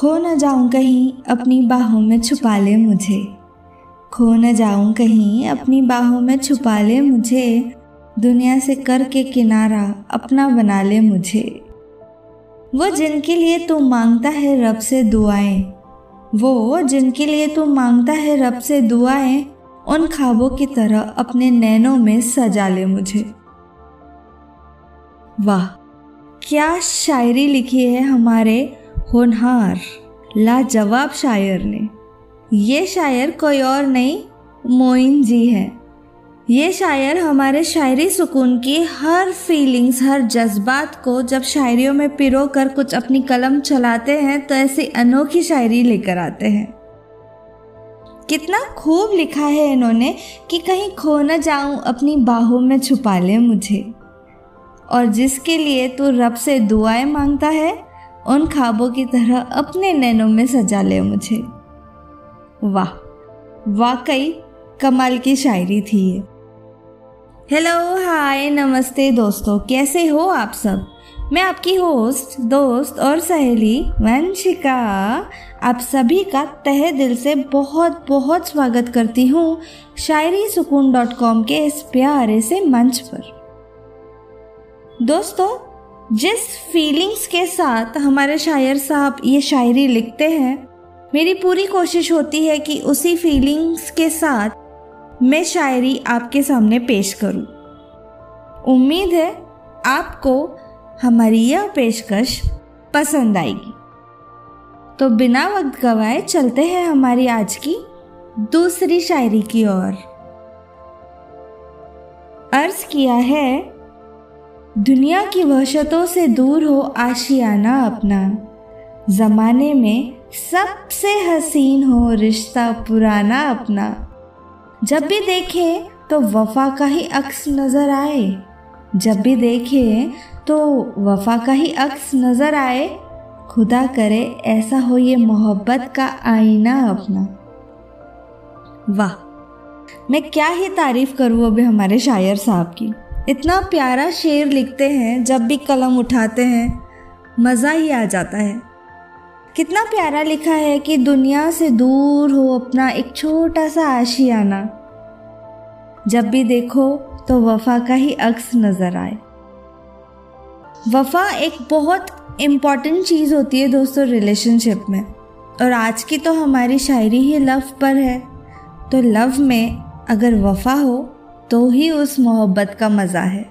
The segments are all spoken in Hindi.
खो न जाऊँ कहीं, अपनी बाहों में छुपा ले मुझे। खो न जाऊँ कहीं, अपनी बाहों में छुपा ले मुझे। दुनिया से करके किनारा अपना बना ले मुझे। वो जिनके लिए तू माँगता है रब से दुआएँ, वो जिनके लिए तू माँगता है रब से दुआएँ, उन ख्वाबों की तरह अपने नैनों में सजा ले मुझे। वाह, क्या शायरी लिखी है हमारे होनहार। लाजवाब शायर ने, ये शायर कोई और नहीं, मोइन जी है। ये शायर हमारे शायरी सुकून की हर फीलिंग्स हर जज्बात को जब शायरियों में पिरो कर कुछ अपनी कलम चलाते हैं तो ऐसी अनोखी शायरी लेकर आते हैं। कितना खूब लिखा है इन्होंने कि कहीं खो न जाऊँ, अपनी बाहों में छुपा ले मुझे। और जिसके लिए तू रब से दुआएँ माँगता है उन ख्वाबों की तरह अपने नैनों में सजा ले मुझे। वाह, वाकई कमाल की शायरी थी ये। हेलो हाय नमस्ते दोस्तों, कैसे हो आप सब? मैं आपकी होस्ट दोस्त और सहेली वंशिका, आप सभी का तहे दिल से बहुत बहुत स्वागत करती हूँ शायरी सुकून डॉट कॉम के इस प्यारे से मंच पर। दोस्तों जिस फीलिंग्स के साथ हमारे शायर साहब ये शायरी लिखते हैं, मेरी पूरी कोशिश होती है कि उसी फीलिंग्स के साथ मैं शायरी आपके सामने पेश करूँ। उम्मीद है आपको हमारी यह पेशकश पसंद आएगी तो बिना वक्त गवाए चलते हैं हमारी आज की दूसरी शायरी की ओर अर्ज़ किया है दुनिया की वहशतों से दूर हो आशियाना अपना। ज़माने में सबसे हसीन हो रिश्ता पुराना अपना। जब भी देखे तो वफा का ही अक्स नज़र आए। जब भी देखे तो वफा का ही अक्स नज़र आए। खुदा करे ऐसा हो ये मोहब्बत का आईना अपना। वाह, मैं क्या ही तारीफ़ करूँ अभी हमारे शायर साहब की। इतना प्यारा शेर लिखते हैं, जब भी कलम उठाते हैं, मज़ा ही आ जाता है। कितना प्यारा लिखा है कि दुनिया से दूर हो अपना एक छोटा सा आशियाना। जब भी देखो तो वफा का ही अक्स नज़र आए। वफा एक बहुत इंपॉर्टेंट चीज़ होती है दोस्तों रिलेशनशिप में। और आज की तो हमारी शायरी ही लव पर है। तो लव में अगर वफा हो तो ही उस मोहब्बत का मज़ा है।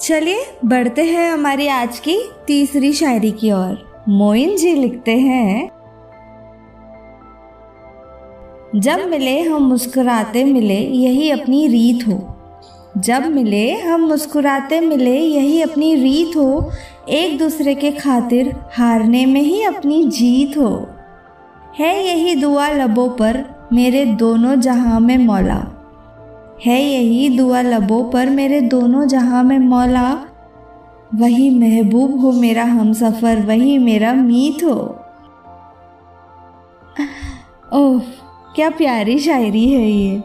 चलिए, बढ़ते हैं हमारी आज की तीसरी शायरी की ओर। मोइन जी लिखते हैं, जब मिले हम मुस्कुराते मिले, यही अपनी रीत हो। जब मिले हम मुस्कुराते मिले, यही अपनी रीत हो। एक दूसरे के खातिर हारने में ही अपनी जीत हो। है यही दुआ लबों पर मेरे दोनों जहाँ में मौला। है यही दुआ लबों पर मेरे दोनों जहाँ में मौला। वही महबूब हो मेरा हम सफ़र वही मेरा मीत हो। ओह, क्या प्यारी शायरी है ये।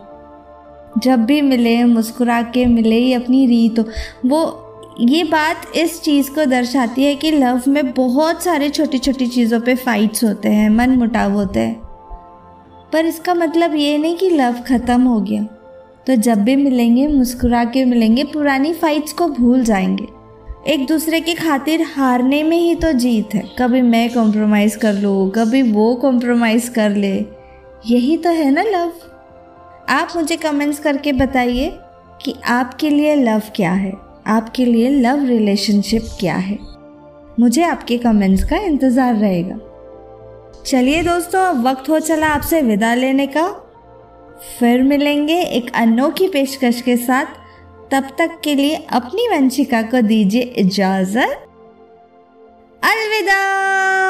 जब भी मिले, मुस्कुरा के मिले ये अपनी रीत हो। वो, ये बात इस चीज़ को दर्शाती है कि लव में बहुत सारे छोटी छोटी चीज़ों पे फाइट्स होते हैं मन मुटाव होते हैं। पर इसका मतलब ये नहीं कि लव ख़त्म हो गया। तो जब भी मिलेंगे, मुस्कुरा के मिलेंगे, पुरानी फाइट्स को भूल जाएँगे। एक दूसरे की खातिर हारने में ही तो जीत है। कभी मैं कॉम्प्रोमाइज़ कर लूँ, कभी वो कॉम्प्रोमाइज़ कर ले। यही तो है ना लव आप मुझे कमेंट्स करके बताइए कि आपके लिए लव क्या है? आपके लिए लव रिलेशनशिप क्या है? मुझे आपके कमेंट्स का इंतज़ार रहेगा। चलिए दोस्तों, अब वक्त हो चला आपसे विदा लेने का। फिर मिलेंगे एक अनोखी पेशकश के साथ। तब तक के लिए अपनी वंशिका को दीजिए इजाज़त। अलविदा!